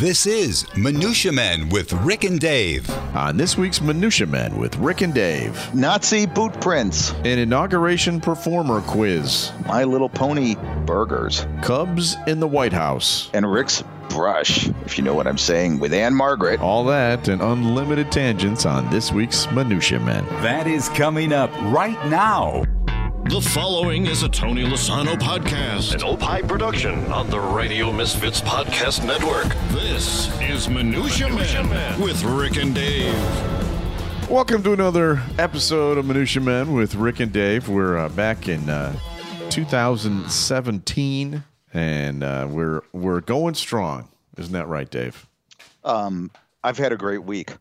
This is Minutia Men with Rick and Dave. On this week's Minutia Men with Rick and Dave, Nazi boot prints, an inauguration performer quiz, My Little Pony burgers, Cubs in the White House, and Rick's brush, if you know what I'm saying, with Ann-Margret. all that and unlimited tangents on this week's Minutia Men. That is coming up right now. The following is a Tony Lasano podcast, an Opie production on the Radio Misfits Podcast Network. This is Minutia, Man, with Rick and Dave. Welcome to another episode of Minutia Men with Rick and Dave. We're uh, back in uh, 2017, and uh, we're we're going strong. Isn't that right, Dave? Um, I've had a great week.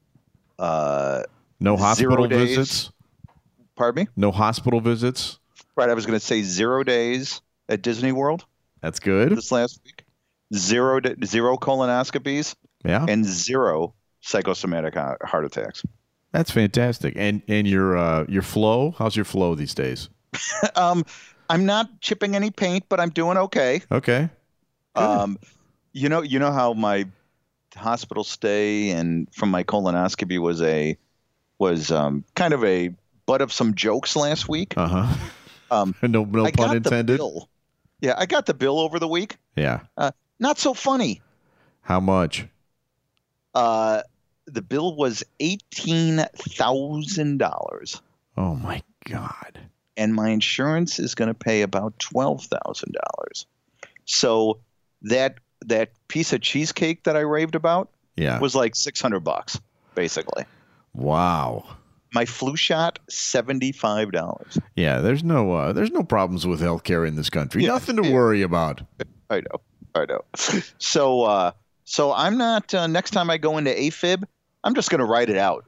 Uh, No hospital days. visits. pardon me? No hospital visits. Right, I was going to say zero days at Disney World That's good. this last week, zero zero colonoscopies, Yeah, and zero psychosomatic heart attacks. that's fantastic. And and your uh, your flow. How's your flow these days? um, I'm not chipping any paint, but I'm doing okay. Okay. Good. Um, you know, you know how my hospital stay and from my colonoscopy was a was um, kind of a butt of some jokes last week. Uh huh. Um, no no I pun intended. bill. Yeah, I got the bill over the week. Yeah. Not so funny. How much? Uh, the bill was eighteen thousand dollars, Oh my god. and my insurance is going to pay about twelve thousand dollars. So that that piece of cheesecake that I raved about Yeah. was like six hundred bucks, basically. wow. My flu shot, seventy-five dollars. Yeah. There's no uh, there's no problems with healthcare in this country. Yeah. Nothing to worry about. I know, I know. So, uh, so I'm not. Uh, next time I go into AFib, I'm just going to write it out.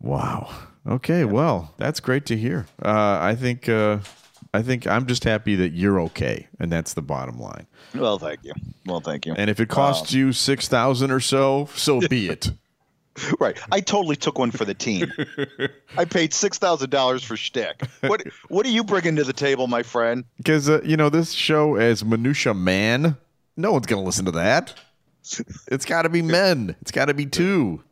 Wow. Okay. Well, that's great to hear. Uh, I think uh, I think I'm just happy that you're okay, and that's the bottom line. Well, thank you. Well, thank you. And if it costs you six thousand or so, so be it. Right, I totally took one for the team. I paid six thousand dollars for shtick. What What are you bringing to the table, my friend? Because uh, you know this show as minutia man, no one's gonna listen to that. It's got to be men. It's got to be two.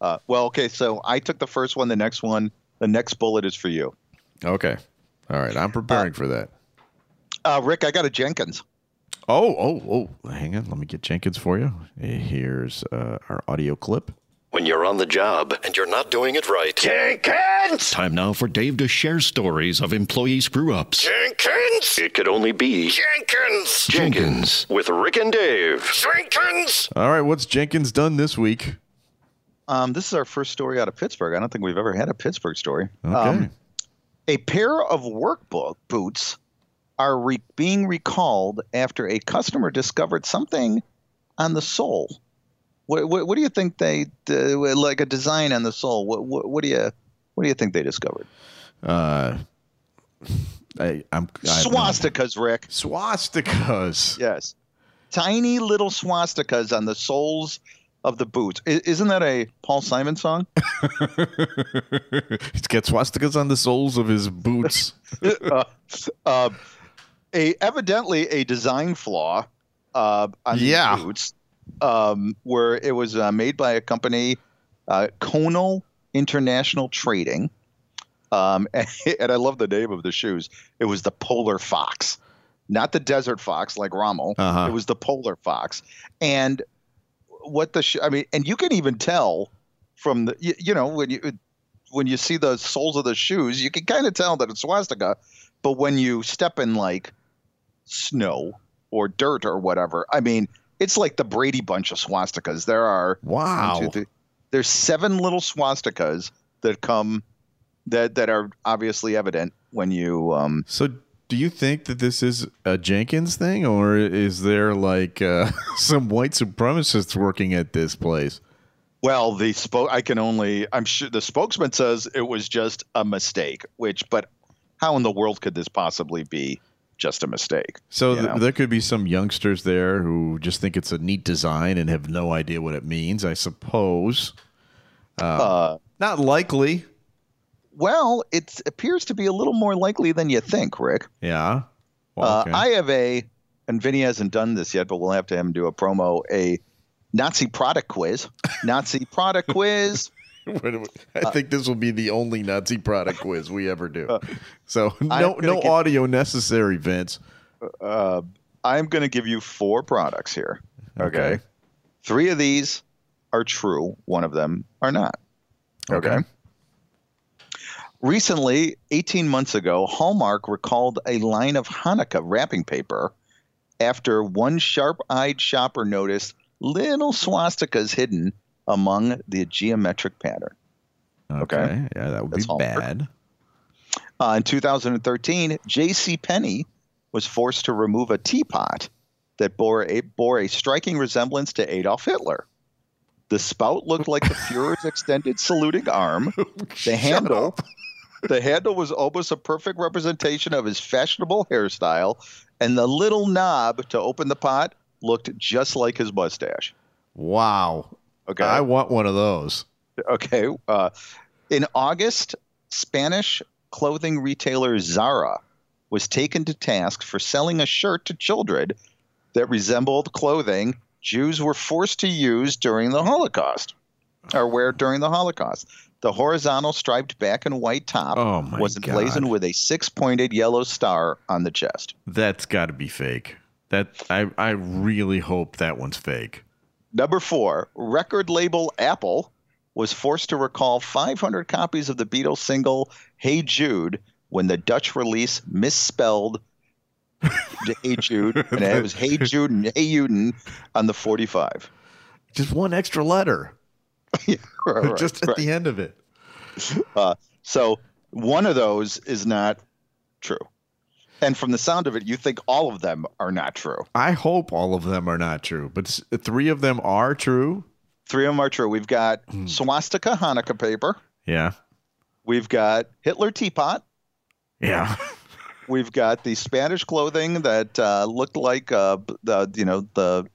Uh, well, okay. So I took the first one. The next one, the next bullet is for you, Okay. All right. I'm preparing for that. uh, Rick. I got a Jenkins. Oh, oh, oh. Hang on. Let me get Jenkins for you. Here's uh, our audio clip. When you're on the job and you're not doing it right. Jenkins! Time now for Dave to share stories of employee screw ups. Jenkins! It could only be Jenkins! Jenkins with Rick and Dave. Jenkins! All right. What's Jenkins done this week? Um, this is our first story out of Pittsburgh. I don't think we've ever had a Pittsburgh story. Okay. Um, a pair of work bo- boots are re- being recalled after a customer discovered something on the sole. What, what, what do you think they uh, like a design on the sole? What, what, what do you what do you think they discovered? uh, I, I'm I have no- Swastikas, Rick. Swastikas. Yes, tiny little swastikas on the soles of the boots. I, isn't that a Paul Simon song? He's got swastikas on the soles of his boots. uh, uh, a evidently a design flaw uh, on Yeah. boots, um, where it was uh, made by a company, uh, Conal International Trading, um, and, I love the name of the shoes. It was the Polar Fox, not the Desert Fox like Rommel. Uh-huh. It was the Polar Fox, and what the sh- I mean, and you can even tell from the you, you know when you when you see the soles of the shoes, you can kind of tell that it's swastika. But when you step in like snow or dirt or whatever, I mean, it's like the Brady Bunch of swastikas. There are Wow. one, two, three- there's seven little swastikas that come that that are obviously evident when you um, So, do you think that this is a Jenkins thing, or is there like uh, some white supremacists working at this place? Well, the spoke I can only I'm sure the spokesman says it was just a mistake, which but how in the world could this possibly be just a mistake? So th- there could be some youngsters there who just think it's a neat design and have no idea what it means. I suppose. Uh, Not likely. well, it appears to be a little more likely than you think, Rick. Yeah. Well, Uh, okay. I have a, and Vinny hasn't done this yet, but we'll have to have him do a promo. A Nazi product quiz. Nazi product quiz. I think this will be the only Nazi product quiz we ever do. Uh, So no no give- audio necessary, Vince. Uh, I'm going to give you four products here. Okay. Okay. Three of these are true. One of them are not. Okay. Okay. Recently, 18 months ago, Hallmark recalled a line of Hanukkah wrapping paper after one sharp eyed shopper noticed little swastikas hidden among the geometric pattern. Okay. Yeah, that would That's be Hallmark. bad. Uh, in 2013, J.C. Penney was forced to remove a teapot that bore a, bore a striking resemblance to Adolf Hitler. The spout looked like the Fuhrer's extended saluting arm. The handle, the handle was almost a perfect representation of his fashionable hairstyle, and the little knob to open the pot looked just like his mustache. Wow. Okay. I want one of those. Okay. Uh, in August, Spanish clothing retailer Zara was taken to task for selling a shirt to children that resembled clothing Jews were forced to use during the Holocaust or wear during the Holocaust. The horizontal striped black and white top Oh, was God. emblazoned with a six pointed yellow star on the chest. That's got to be fake. That I I really hope that one's fake. Number four, record label Apple was forced to recall 500 copies of the Beatles single Hey Jude when the Dutch release misspelled Hey Jude, and it was Hey Jude and Hey Juden on the 45. Just one extra letter. Right, right, Just at right. the end of it. Uh, so one of those is not true. And from the sound of it, you think all of them are not true. I hope all of them are not true, but three of them are true. Three of them are true. We've got swastika Hanukkah paper. Yeah. We've got Hitler teapot. Yeah. We've got the Spanish clothing that uh, looked like uh, the you know the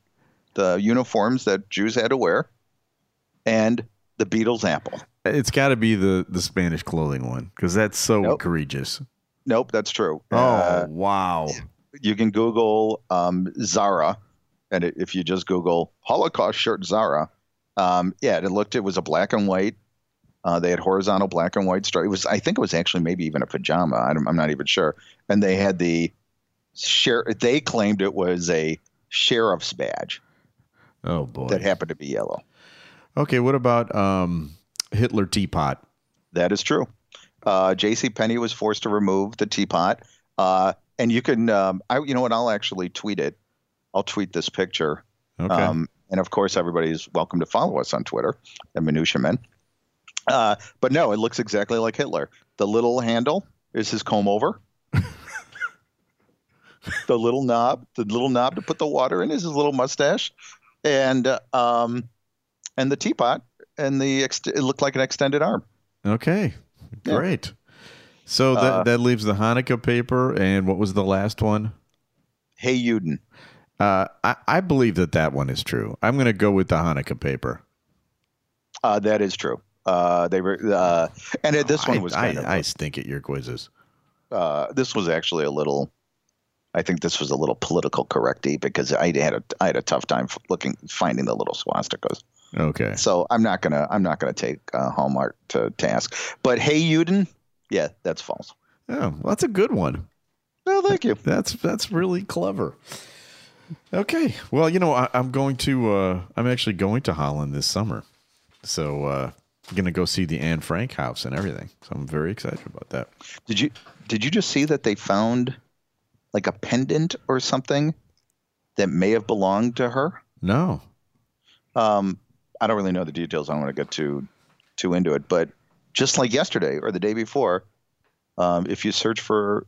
the uniforms that Jews had to wear, and the Beatles apple. it's got to be the the Spanish clothing one because that's so Nope. egregious. Nope, that's true. Oh Uh, wow. you can Google um, Zara, and it, if you just Google Holocaust shirt Zara, um, yeah, it looked. It was a black and white. Uh, they had horizontal black and white stripe. It was, I think, it was actually maybe even a pajama. I don't, I'm not even sure. And they had the share. They claimed it was a sheriff's badge Oh boy. that happened to be yellow. Okay, what about um Hitler teapot? That is true. Uh, J.C. Penney was forced to remove the teapot, uh, and you can. Um, I, you know what? I'll actually tweet it. I'll tweet this picture. Okay. Um, and of course, everybody's welcome to follow us on Twitter at Minutia Men. Uh, but no, it looks exactly like Hitler. The little handle is his comb over. the little knob, the little knob to put the water in is his little mustache, and uh, um, and the teapot and the ext- it looked like an extended arm. okay. Yeah. Great. So that Uh, that leaves the Hanukkah paper and what was the last one? Hey, Uden. Uh, I, I believe that that one is true. I'm going to go with the Hanukkah paper. Uh, that is true. Uh, they were, uh, and this one I, was I, of. I stink at your quizzes. uh, this was actually a little. I think this was a little political correcty because I had a I had a tough time looking finding the little swastikas. Okay. So I'm not gonna I'm not gonna take uh, Hallmark to task. But hey, Uden, yeah, that's false. Oh, well, that's a good one. Well, thank you. That's that's really clever. Okay. Well, you know, I, I'm going to. Uh, I'm actually going to Holland this summer, so uh, I'm gonna go see the Anne Frank house and everything. So I'm very excited about that. Did you did you just see that they found like a pendant or something that may have belonged to her? No. Um, I don't really know the details. I don't want to get too too into it, but just like yesterday or the day before, um, if you search for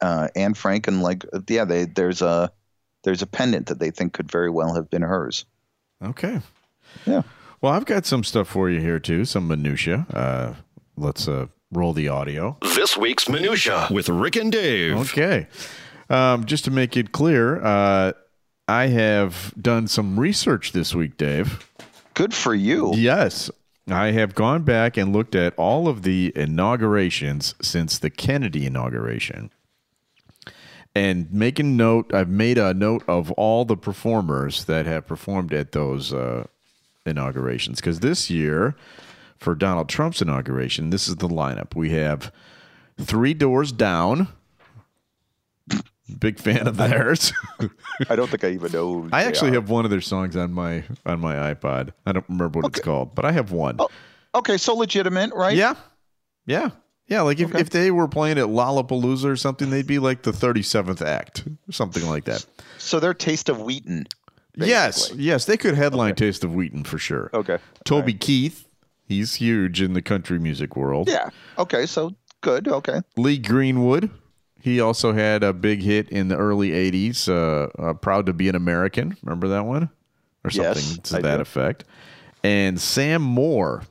uh, Anne Frank and like yeah, they there's a there's a pendant that they think could very well have been hers. Okay. Yeah. Well, I've got some stuff for you here too. Some minutia. Uh, let's uh, roll the audio. This week's Minutia with Rick and Dave. Okay. Um, just to make it clear, uh, I have done some research this week, Dave. Good for you. Yes. I have gone back and looked at all of the inaugurations since the Kennedy inauguration. and making note. I've made a note of all the performers that have performed at those uh, inaugurations because this year, for Donald Trump's inauguration, this is the lineup. We have Three Doors Down. Big fan of theirs. I don't think I even know. I actually have one of their songs on my on my iPod. I don't remember what it's called, but I have one. Oh, okay, so legitimate, right? Yeah, yeah, yeah. Like if, Okay. if they were playing at Lollapalooza or something, they'd be like the thirty seventh act, something like that. So they're Taste of Wheaton. Yes, basically. yes, they could headline Taste of Wheaton for sure. Okay. Toby Keith, he's huge in the country music world. Yeah. Okay, so good. Okay. Lee Greenwood, he also had a big hit in the early '80s. Uh, uh, "Proud to Be an American," remember that one, or something Yes, to I that do. effect. And Sam Moore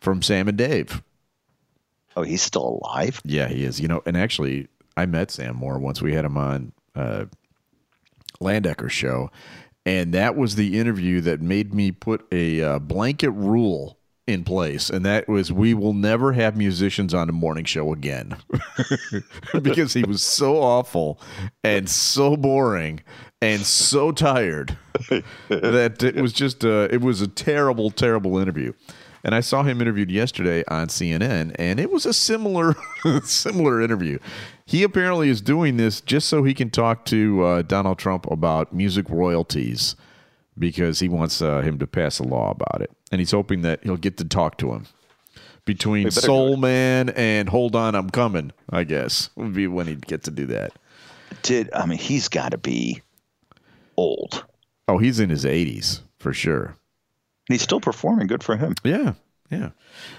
from Sam and Dave. Oh, he's still alive. Yeah, he is. You know, and actually, I met Sam Moore once. We had him on uh, Landecker's show, and that was the interview that made me put a uh, blanket rule in place, and that was we will never have musicians on a morning show again because he was so awful and so boring and so tired that it was just uh, it was a terrible, terrible interview. And I saw him interviewed yesterday on CNN, and it was a similar similar interview. He apparently is doing this just so he can talk to uh, Donald Trump about music royalties because he wants uh, him to pass a law about it, and he's hoping that he'll get to talk to him between Soul. Man and Hold On, I'm Coming. I guess would be when he'd get to do that. Did I mean he's got to be old? Oh, he's in his 80s for sure. And he's still performing. Good for him. Yeah, yeah.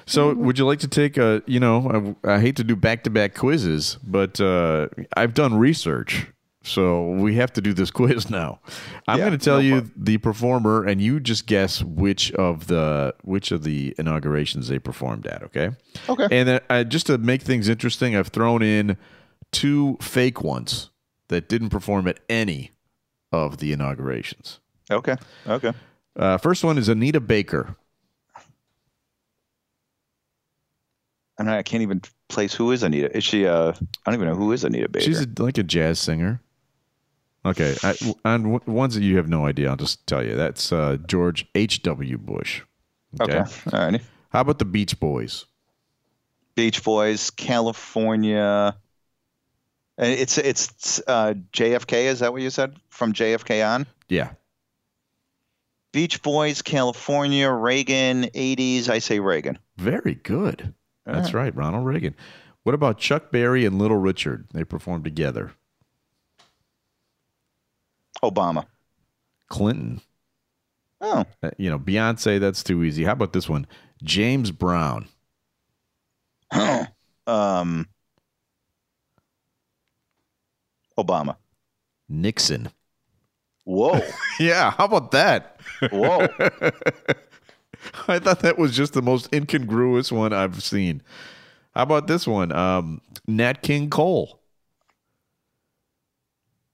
So, would you like to take a? You know, I, I hate to do back-to-back quizzes, but uh, I've done research, so we have to do this quiz now. I'm Yeah, going to tell no you problem. the performer, and you just guess which of the which of the inaugurations they performed at. Okay. Okay. And then, uh, just to make things interesting, I've thrown in two fake ones that didn't perform at any of the inaugurations. Okay. Okay. Uh, first one is Anita Baker. And I can't even place who is Anita. Is she? Uh, I don't even know who is Anita Baker. She's a, like a jazz singer. Okay, I, on w- ones that you have no idea, I'll just tell you. That's uh, George H. W. Bush. okay. All right. How about the Beach Boys? Beach Boys, California. It's it's uh, JFK. Is that what you said from JFK on? Yeah, Beach Boys, California, Reagan, 80s. I say Reagan. very good. That's right, Ronald Reagan. What about Chuck Berry and Little Richard? They performed together. Obama. Clinton. Oh, Uh, you know, Beyonce. That's too easy. How about this one? James Brown. Oh. um, Obama. Nixon. Whoa, Yeah, how about that? whoa. I thought that was just the most incongruous one I've seen. How about this one? Um, Nat King Cole.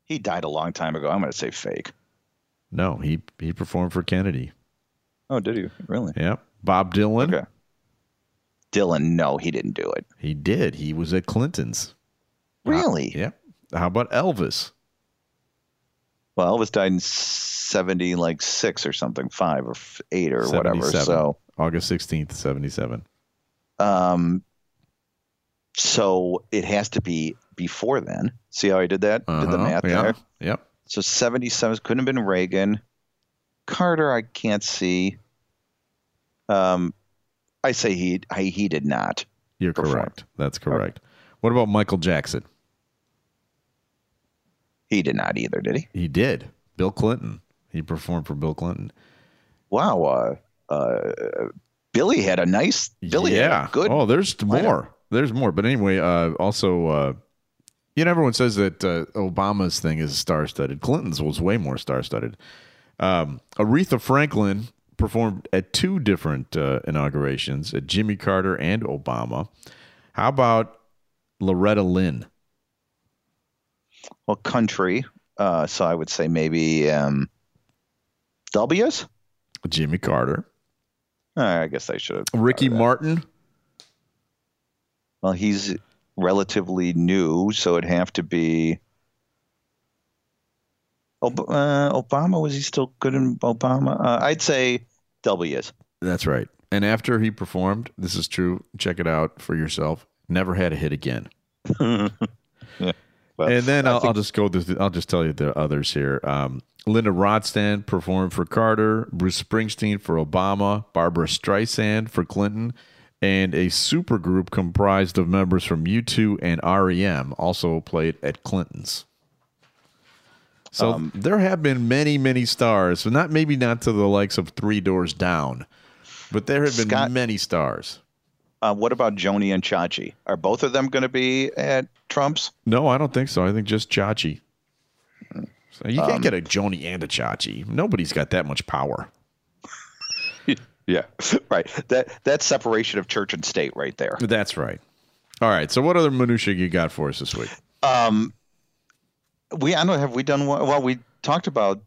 He died a long time ago. I'm going to say fake. No, he he performed for Kennedy. Oh, did you really? Yep. Bob Dylan. Okay. Dylan, no, he didn't do it. He did. He was at Clinton's. Really? Yep. How about Elvis? Well, Elvis died in 70, like six or something, five or eight or whatever. 77. So, August sixteenth, seventy seven. um, so it has to be before then. See how I did that? Did the math yeah. there? Yep. So 77 couldn't have been Reagan. Carter, I can't see. Um, I say he I, he did not. You're Performed. correct. That's correct. What about Michael Jackson? He did not either, did he? He did. Bill Clinton. He performed for Bill Clinton. Wow. Uh, uh, Billy had a nice. Billy had yeah. a good. Oh, there's lineup. more. There's more. But anyway, uh, also, uh, you know, everyone says that uh, Obama's thing is star studded. Clinton's was way more star studded. Um, Aretha Franklin performed at two different uh, inaugurations at Jimmy Carter and Obama. How about Loretta Lynn? Well, country. Uh, so I would say maybe um, W's. Jimmy Carter. Uh, I guess I should have. Ricky thought of that. Martin. Well, he's relatively new, so it'd have to be Ob- uh, Obama was he still good in Obama? Uh, I'd say W is. That's right. And after he performed, this is true. Check it out for yourself. Never had a hit again. yeah. Well, and then I'll, think- I'll just go. Through, I'll just tell you the others here. Um, Linda Ronstadt performed for Carter, Bruce Springsteen for Obama, Barbra Streisand for Clinton, and a supergroup comprised of members from U2 and REM also played at Clinton's. So Um, there have been many, many stars. So not maybe not to the likes of Three Doors Down, but there have been Scott- many stars. uh, what about Joni and Chachi? Are both of them going to be at Trump's? No, I don't think so. I think just Chachi. So you can't get a Joni and a Chachi. Nobody's got that much power. Yeah, right. That that's separation of church and state right there. That's right. All right. So what other minutia you got for us this week? Um, we I don't know. Have we done? Well, we talked about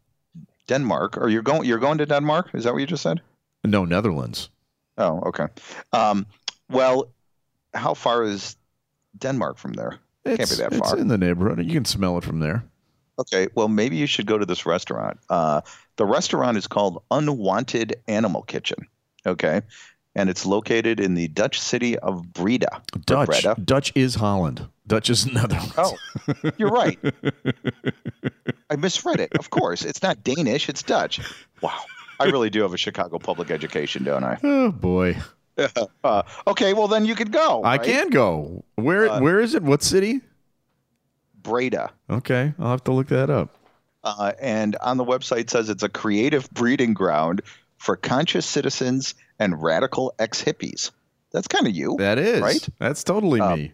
Denmark. Or you're going? You're going to Denmark? Is that what you just said? No, Netherlands. Oh, okay. Um, well, how far is Denmark from there? It's, Can't be that far. it's in the neighborhood. You can smell it from there. Okay, well, maybe you should go to this restaurant. Uh, the restaurant is called Unwanted Animal Kitchen. Okay, and it's located in the Dutch city of Breda. Dutch. Breda. Dutch is Holland. Dutch is Netherlands. Oh, you're right. I misread it. Of course, it's not Danish; it's Dutch. Wow, I really do have a Chicago public education, don't I? Oh boy. Uh, okay, well then you could go. I right? can go. Where Uh, where is it? What city? Breda. Okay. I'll have to look that up. Uh, and on the website says it's a creative breeding ground for conscious citizens and radical ex-hippies. That's kind of you. That is. Right? That's totally Um, me.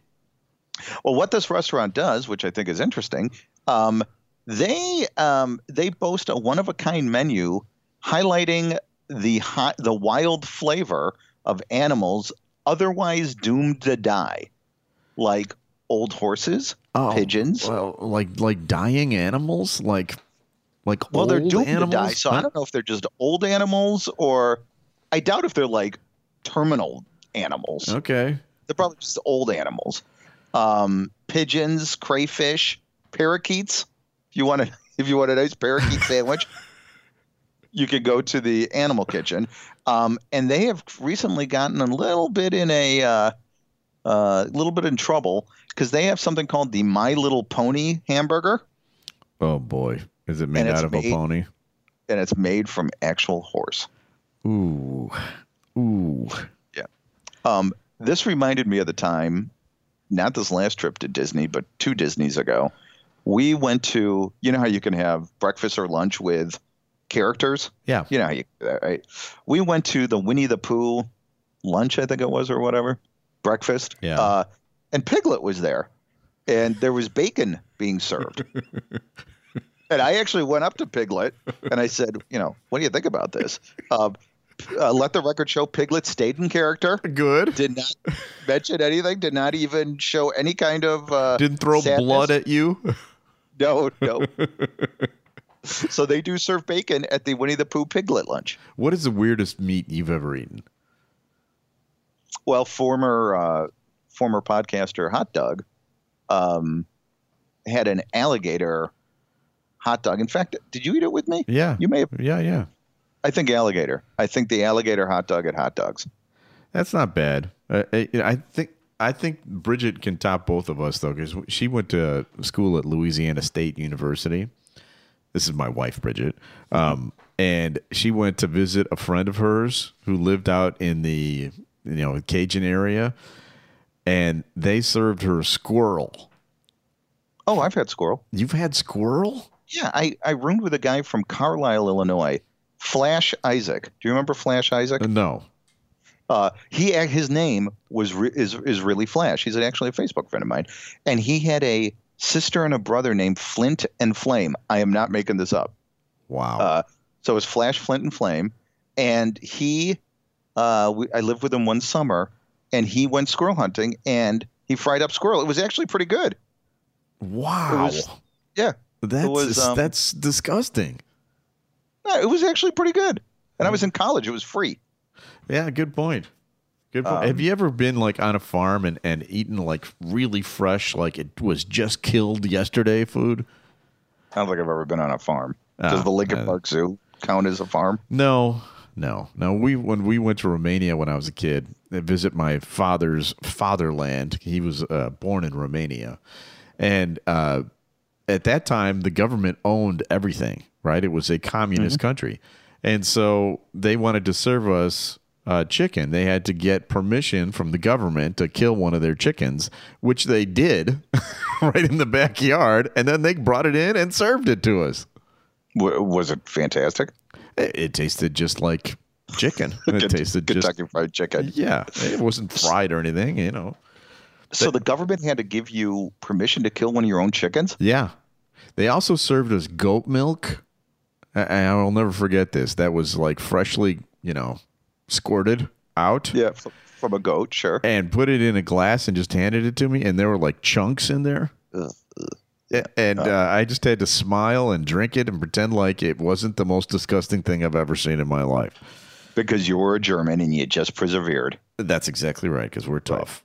Well, what this restaurant does, which I think is interesting, um, they um, they boast a one of a kind menu highlighting the hot, the wild flavor of animals otherwise doomed to die, like old horses, Oh, pigeons. Well, like like dying animals, like like Well, old they're doomed animals. to die, so I don't know if they're just old animals or I doubt if they're like terminal animals. Okay. They're probably just old animals. Um, pigeons, crayfish, parakeets. If you want to, if you want a nice parakeet sandwich, you could go to the animal kitchen. Um, and they have recently gotten a little bit in a uh, uh, a little bit in trouble because they have something called the My Little Pony hamburger, Oh boy, is it made out of made- a pony? and it's made from actual horse. Ooh, ooh. Um, this reminded me of the time, not this last trip to Disney, but two Disneys ago. We went to, you know how you can have breakfast or lunch with characters? Yeah. You know how you, uh, right? We went to the Winnie the Pooh lunch, I think it was, or whatever, breakfast. Yeah. Uh, and Piglet was there, and there was bacon being served. and I actually went up to Piglet and I said, you know, what do you think about this? Um, uh, let the record show Piglet stayed in character Good. did not mention anything, did not even show any kind of uh, Didn't throw sadness. blood at you. no, no. so they do serve bacon at the Winnie the Pooh Piglet lunch. what is the weirdest meat you've ever eaten? Well, former uh, former podcaster Hot Dog um, had an alligator hot dog. In fact, did you eat it with me? Yeah. You may have. Yeah, yeah. I think alligator. I think the alligator hot dog at Hot Doug's. That's not bad. Uh, I, I think I think Bridget can top both of us though, because she went to school at Louisiana State University. This is my wife, Bridget, um, and she went to visit a friend of hers who lived out in the you know Cajun area, and they served her squirrel. Oh, I've had squirrel. You've had squirrel? Yeah, I, I roomed with a guy from Carlisle, Illinois, Flash Isaac. Do you remember Flash Isaac? Uh, No. Uh, he his name was re- is is really Flash. He's actually a Facebook friend of mine, and he had a sister and a brother named Flint and Flame. I am not making this up. Wow. Uh, so it's Flash, Flint, and Flame, and he, uh, we, I lived with him one summer, and he went squirrel hunting, and he fried up squirrel. It was actually pretty good. wow. was- yeah, that's was, um, that's disgusting. No, it was actually pretty good. And I was in college; it was free. Yeah, good point. Good point. Um, Have you ever been like on a farm and, and eaten like really fresh, like it was just killed yesterday food? I don't think I've ever been on a farm. Does Oh, the Lincoln uh, Park Zoo count as a farm? No, no, no. We when we went to Romania when I was a kid, to visit my father's fatherland. He was uh, born in Romania, and uh, at that time the government owned everything. Right, it was a communist country, and so they wanted to serve us. Uh, chicken. They had to get permission from the government to kill one of their chickens, which they did right in the backyard, and then they brought it in and served it to us. W- was it fantastic? It, it tasted just like chicken. It tasted just Kentucky Fried Chicken. yeah. It wasn't fried or anything, you know. So the government had to give you permission to kill one of your own chickens? Yeah. They also served us goat milk. I, I will never forget this. That was like freshly, you know, squirted out. Yeah, from a goat, sure. And put it in a glass and just handed it to me, and there were like chunks in there. A- And uh, I just had to smile and drink it and pretend like it wasn't the most disgusting thing I've ever seen in my life. Because you were a German and you just persevered. That's exactly right, because we're tough.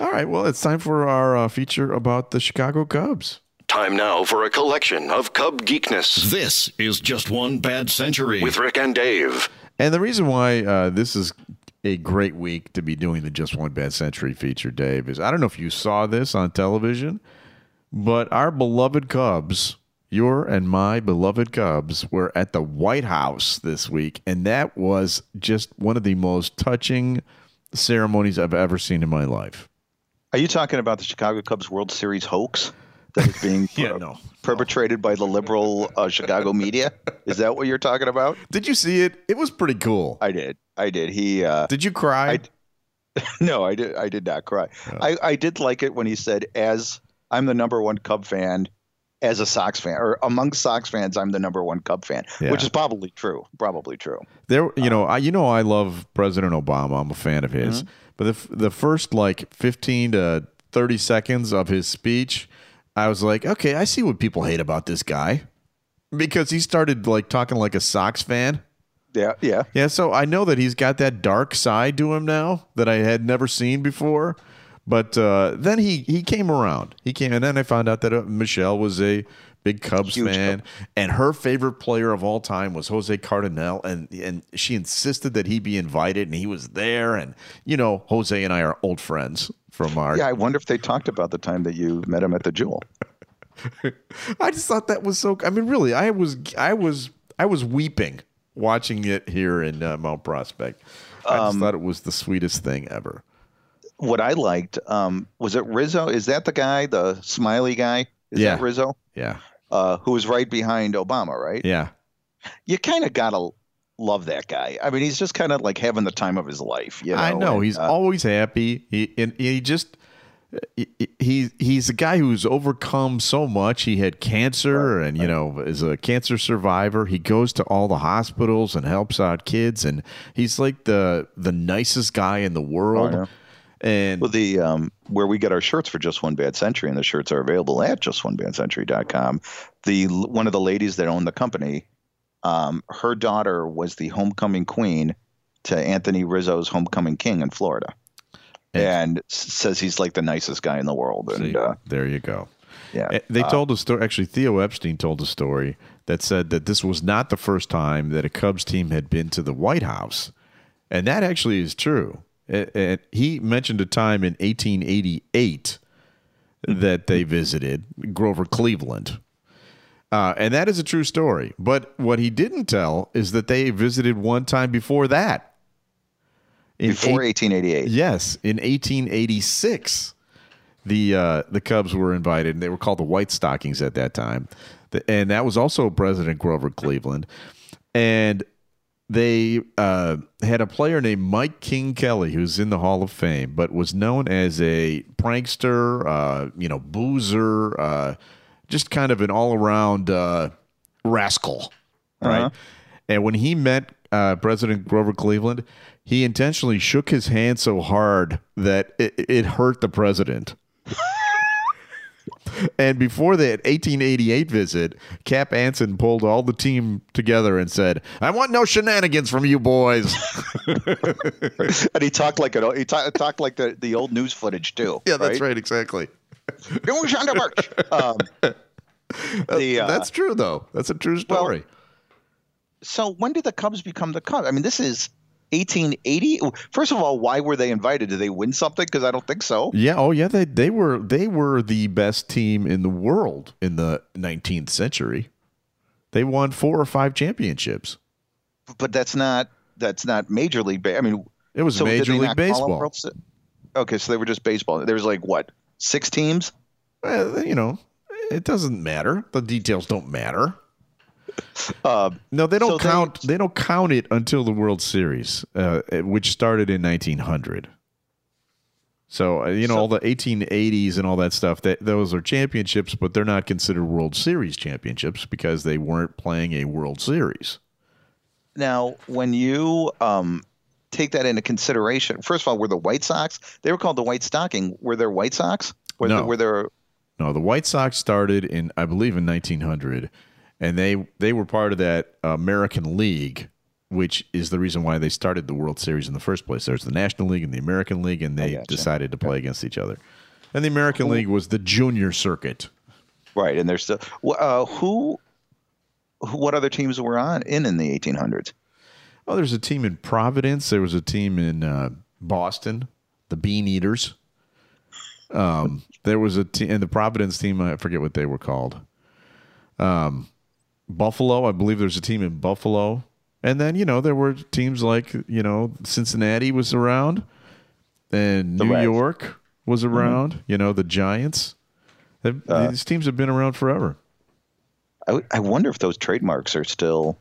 All right, well, it's time for our uh, feature about the Chicago Cubs. Time now for a collection of Cub geekness. This is Just One Bad Century with Rick and Dave. And the reason why uh, this is a great week to be doing the Just One Bad Century feature, Dave, is I don't know if you saw this on television, but our beloved Cubs, your and my beloved Cubs, were at the White House this week, and that was just one of the most touching ceremonies I've ever seen in my life. Are you talking about the Chicago Cubs World Series hoax that is being Yeah, per- no. perpetrated by the liberal uh, Chicago media? Is that what you're talking about? Did you see it? It was pretty cool. I did. I did. He uh, Did you cry? I- no, I did. I did not cry. I, I did like it when he said, "As I'm the number one Cub fan, as a Sox fan, or among Sox fans, I'm the number one Cub fan," Yeah. which is probably true. Probably true. There, you know, um, I you know I love President Obama. I'm a fan of his. Mm-hmm. But the the first like 15 to 30 seconds of his speech, I was like, okay, I see what people hate about this guy because he started like talking like a Sox fan. Yeah, yeah. Yeah, so I know that he's got that dark side to him now that I had never seen before. But uh, then he he came around. He came, and then I found out that uh, Michelle was a big Cubs Huge fan, and her favorite player of all time was Jose Cardenal, and and she insisted that he be invited, and he was there. And you know, Jose and I are old friends from our. Yeah, I wonder if they talked about the time that you met him at the Jewel. I just thought that was so. I mean, really, I was I was I was weeping watching it here in uh, Mount Prospect. I just Um, thought it was the sweetest thing ever. What I liked um, was it Rizzo. Is that the guy, the smiley guy? Is Yeah. that Rizzo? Yeah, Uh, who was right behind Obama, right? yeah. You kind of gotta love that guy. I mean, he's just kind of like having the time of his life. You know? I know and, he's uh, always happy. He and he just he, he he's a guy who's overcome so much. He had cancer, and you know, is a cancer survivor. He goes to all the hospitals and helps out kids, and he's like the the nicest guy in the world. yeah. And Well, the um, where we get our shirts for just one bad century, and the shirts are available at justoneBadCentury.com. The one of the ladies that owned the company, um, her daughter was the homecoming queen to Anthony Rizzo's homecoming king in Florida, and says he's like the nicest guy in the world. And See, uh, there you go. yeah, Eh, They uh, told a story. Actually, Theo Epstein told a story that said that this was not the first time that a Cubs team had been to the White House, and that actually is true. Eh, he mentioned a time in 1888 that they visited Grover Cleveland. Uh, and that is a true story. But what he didn't tell is that they visited one time before that. In before eight- 1888. Yes, in 1886, the uh, the Cubs were invited, and they were called the White Stockings at that time, The- and that was also President Grover Cleveland, and they uh, had a player named Mike King Kelly, who's in the Hall of Fame, but was known as a prankster, uh, you know, boozer, uh, just kind of an all around uh, rascal, right? Uh-huh. And when he met uh, President Grover Cleveland, he intentionally shook his hand so hard that it, it hurt the president. and before that 1888 visit, Cap Anson pulled all the team together and said, "I want no shenanigans from you boys." and he talked like an, he ta- talked like the, the old news footage too. yeah, that's right, exactly. News on the march. Um, The, uh, That's true, though. That's a true story. so when did the Cubs become the Cubs? I mean, this is 1880. First of all, why were they invited? Did they win something? Because I don't think so. yeah. Oh, yeah. They they were they were the best team in the world in the 19th century. They won four or five championships. But that's not that's not Major League. Ba- I mean, It was so Major League not call them Baseball. Okay, so they were just baseball. There was like what six teams? Well, you know, it doesn't matter. The details don't matter. Uh, No, they don't So count. They, don't count it until the World Series, uh, which started in 1900. So uh, you know So- all the 1880s and all that stuff. That those are championships, but they're not considered World Series championships because they weren't playing a World Series. now, when you um, take that into consideration, first of all, were the White Sox? They were called the White Stocking. Were there White Sox? Were No. there, were there No, the White Sox started in I believe in 1900, and they they were part of that American League, which is the reason why they started the World Series in the first place. There's the National League and the American League, and they gotcha. decided to play against each other. And the American League was the junior circuit. right? And there's still uh, who, who? What other teams were on in in the 1800s? Oh, there's a team in Providence. There was a team in uh, Boston, the Bean Eaters. Um, there was a team, and the Providence team. I forget what they were called. Um, Buffalo, I believe there's a team in Buffalo, and then you know there were teams like you know Cincinnati was around, and The New Reds. York was around. You know the Giants. Uh, These teams have been around forever. I, w- I wonder if those trademarks are still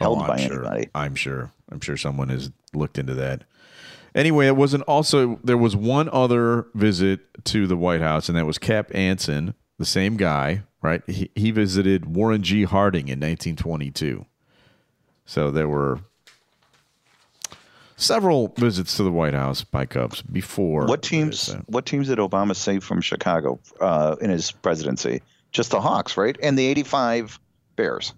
held Oh, by sure. anybody. I'm sure. I'm sure someone has looked into that. Anyway, it wasn't also there was one other visit to the White House, and that was Cap Anson, the same guy, right? He, he visited Warren G. Harding in 1922. So there were several visits to the White House by Cubs before. What teams? uh, What teams did Obama save from Chicago uh, in his presidency? Just the Hawks, right? And the '85 Bears.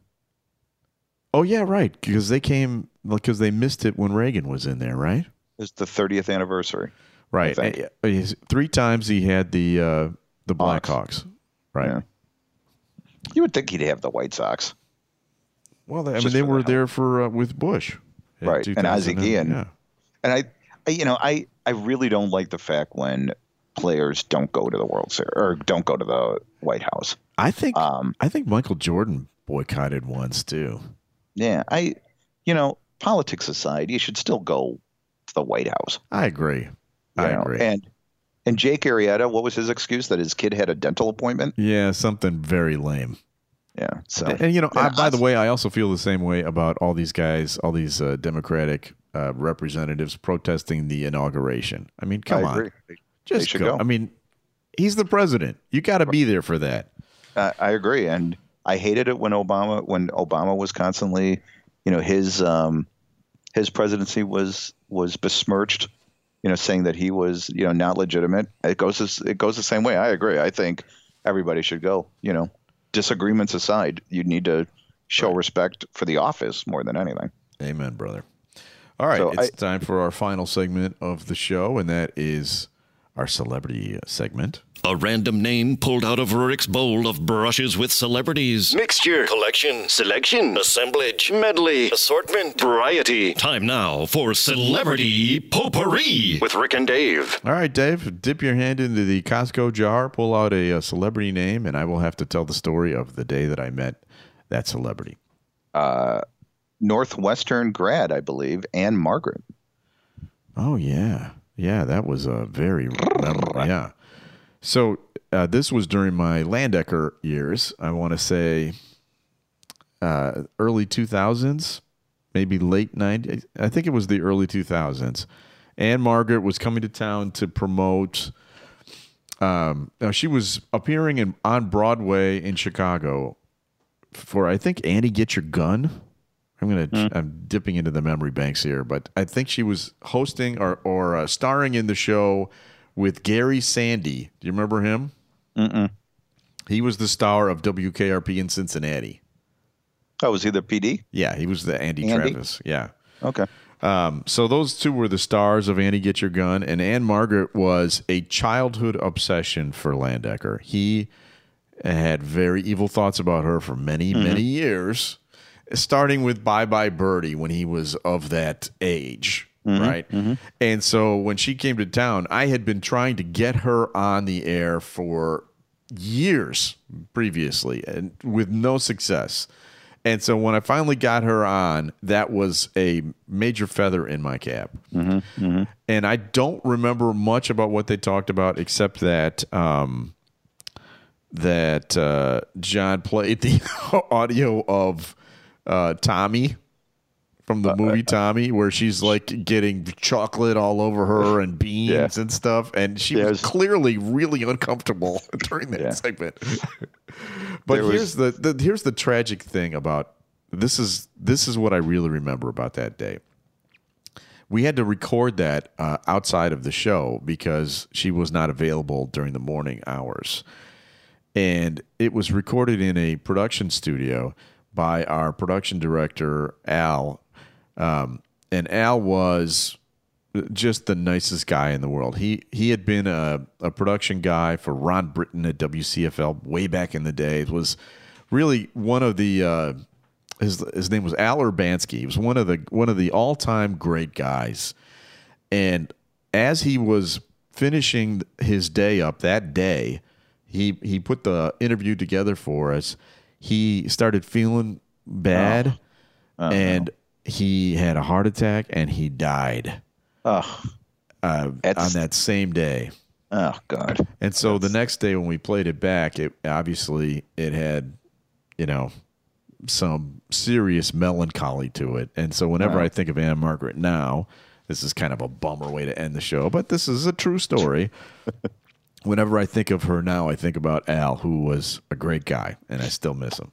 Oh yeah, right. Because they came because they missed it when Reagan was in there, right? It's the 30th anniversary. Right. Uh, Three times he had the uh, the Blackhawks. Right. Yeah. You would think he'd have the White Sox, Well, they, I mean, they for the were there for uh, with Bush, Right, and 2000 Ozzie Guillen. Yeah. and I, I, you know, I, I really don't like the fact when players don't go to the World Series or don't go to the White House. I think Um, I think Michael Jordan boycotted once too. Yeah, I, you know, politics aside, you should still go to the White House. I agree. you I know, agree. And and Jake Arrieta, what was his excuse that his kid had a dental appointment? yeah, something very lame. Yeah. So And, and, you know, Yeah, I, by the way, I also feel the same way about all these guys, all these uh, Democratic uh, representatives protesting the inauguration. I mean, come I on, just should go. go. I mean, he's the president. You got to be there for that. I, I agree, and I hated it when Obama when Obama was constantly, you know, his um, his presidency was was besmirched, you know, saying that he was you know not legitimate. It goes it goes the same way. I agree. I think everybody should go. You know, disagreements aside, you need to show respect for the office more than anything. Amen, brother. All right, So it's I- time for our final segment of the show, and that is our celebrity segment. A random name pulled out of Rurik's bowl of brushes with celebrities. Mixture, collection, selection, assemblage, medley, assortment, variety. Time now for Celebrity Potpourri with Rick and Dave. All right, Dave, dip your hand into the Costco jar, pull out a, uh celebrity name, and I will have to tell the story of the day that I met that celebrity. Northwestern grad, I believe, Ann-Margret. Oh yeah, yeah, that was a very memorable. Yeah. So uh, this was during my Landecker years. I want to say uh, early two thousands, maybe late ninety. I think it was the early two thousands. Ann-Margret was coming to town to promote. Um, now she was appearing in on Broadway in Chicago for I think Annie Get Your Gun. I'm gonna I'm dipping into the memory banks here, but I think she was hosting or or uh, starring in the show with Gary Sandy. Do you remember him? Mm-mm. He was the star of WKRP in Cincinnati. Oh, was he the PD? Yeah, he was the Andy, Andy? Travis. Yeah. Okay. Um, so those two were the stars of Andy Get Your Gun, and Ann-Margret was a childhood obsession for Landecker. He had very evil thoughts about her for many, many years, starting with Bye Bye Birdie when he was of that age. Right. And so when she came to town, I had been trying to get her on the air for years previously and with no success. And so when I finally got her on, that was a major feather in my cap. And I don't remember much about what they talked about, except that um, that uh, John played the audio of uh, Tommy from the uh, uh, movie uh, Tommy, where she's like getting chocolate all over her and beans Yeah. and stuff, and she There was was- clearly really uncomfortable during that Yeah. segment. but There was- here's the, the here's the tragic thing about this is this is what I really remember about that day. We had to record that uh, outside of the show because she was not available during the morning hours and it was recorded in a production studio by our production director Al, um, and Al was just the nicest guy in the world. He he had been a, a production guy for Ron Britton at WCFL way back in the day. It was really one of the uh, his his name was Al Urbanski. He was one of the one of the all time great guys. And as he was finishing his day up that day, he he put the interview together for us. He started feeling bad, and he had a heart attack, and he died Oh, uh, on that same day. oh God. And so the next day when we played it back, it obviously it had, you know, some serious melancholy to it. And so whenever I think of Ann-Margret now, this is kind of a bummer way to end the show, but this is a true story. whenever I think of her now, I think about Al, who was a great guy, and I still miss him.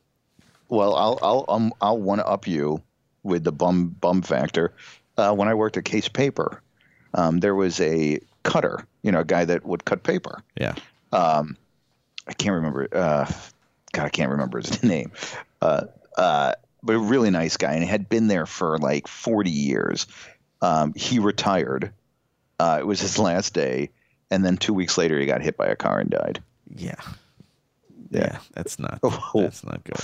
Well, I'll I'll um, I'll one up you with the bum bum factor. Uh, when I worked at Case Paper, um, there was a cutter, you know, a guy that would cut paper. Yeah. I can't remember. Uh, God, I can't remember his name. Uh, uh, but a really nice guy, and he had been there for like 40 years. Um, he retired. Uh, it was his last day, and then two weeks later, he got hit by a car and died. Yeah. Yeah. That's not Oh. that's not good.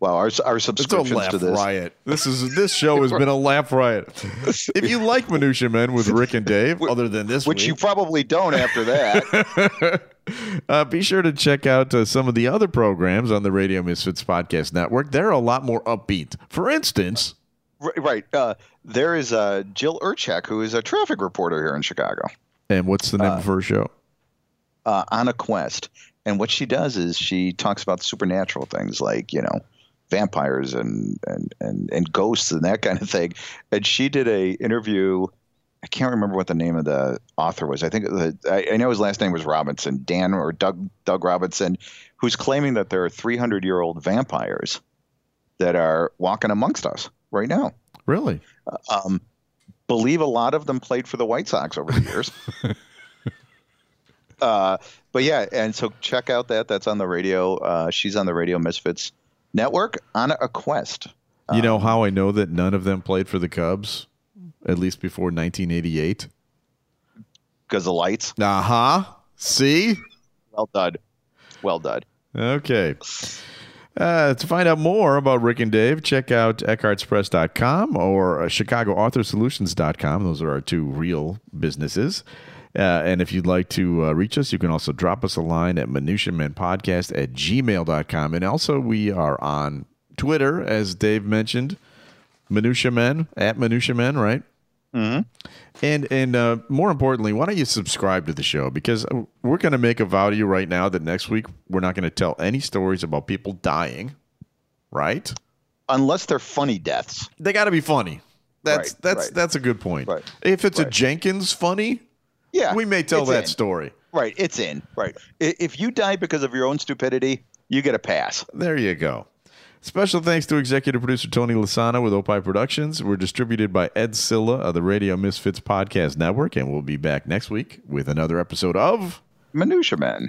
Wow, our our subscriptions laugh to this. riot. This is this show has been a laugh riot. If you like Minutia Men with Rick and Dave, other than this Which you probably don't after that. uh, be sure to check out uh, some of the other programs on the Radio Misfits Podcast Network. They're a lot more upbeat. For instance, right. right. Uh, there is uh, Jill Urchak, who is a traffic reporter here in Chicago. and what's the name of her show? uh, on a quest. And what she does is she talks about supernatural things like, you know, vampires and, and, and, and ghosts and that kind of thing. And she did a interview. I can't remember what the name of the author was. I think the, I, I know his last name was Robinson, Dan or Doug, Doug Robinson, who's claiming that there are 300 year old vampires that are walking amongst us right now. Really? Um, believe a lot of them played for the White Sox over the years. uh, but yeah, and so check out that. That's on the radio. Uh, she's on the Radio Misfits network on a quest. You know how I know that none of them played for the Cubs, at least before 1988? Because the lights. Uh huh. See? Well done. Well done. Okay. Uh, to find out more about Rick and Dave, check out eckhartzpress.com or chicagoauthorsolutions.com. Those are our two real businesses. Uh, and if you'd like to uh, reach us, you can also drop us a line at minutiamenpodcast at gmail.com. And also, we are on Twitter, as Dave mentioned, Minutia Men, at Minutia Men, right? And and uh, more importantly, why don't you subscribe to the show? Because we're going to make a vow to you right now that next week we're not going to tell any stories about people dying. Right? Unless they're funny deaths. They got to be funny. That's Right, that's right. that's a good point. Right, If it's a. Jenkins funny, Yeah. we may tell that in. story. Right. It's in. Right. If you die because of your own stupidity, you get a pass. There you go. Special thanks to executive producer Tony Lasana with Opie Productions. We're distributed by Ed Zilla of the Radio Misfits Podcast Network, and we'll be back next week with another episode of. Minutia Men.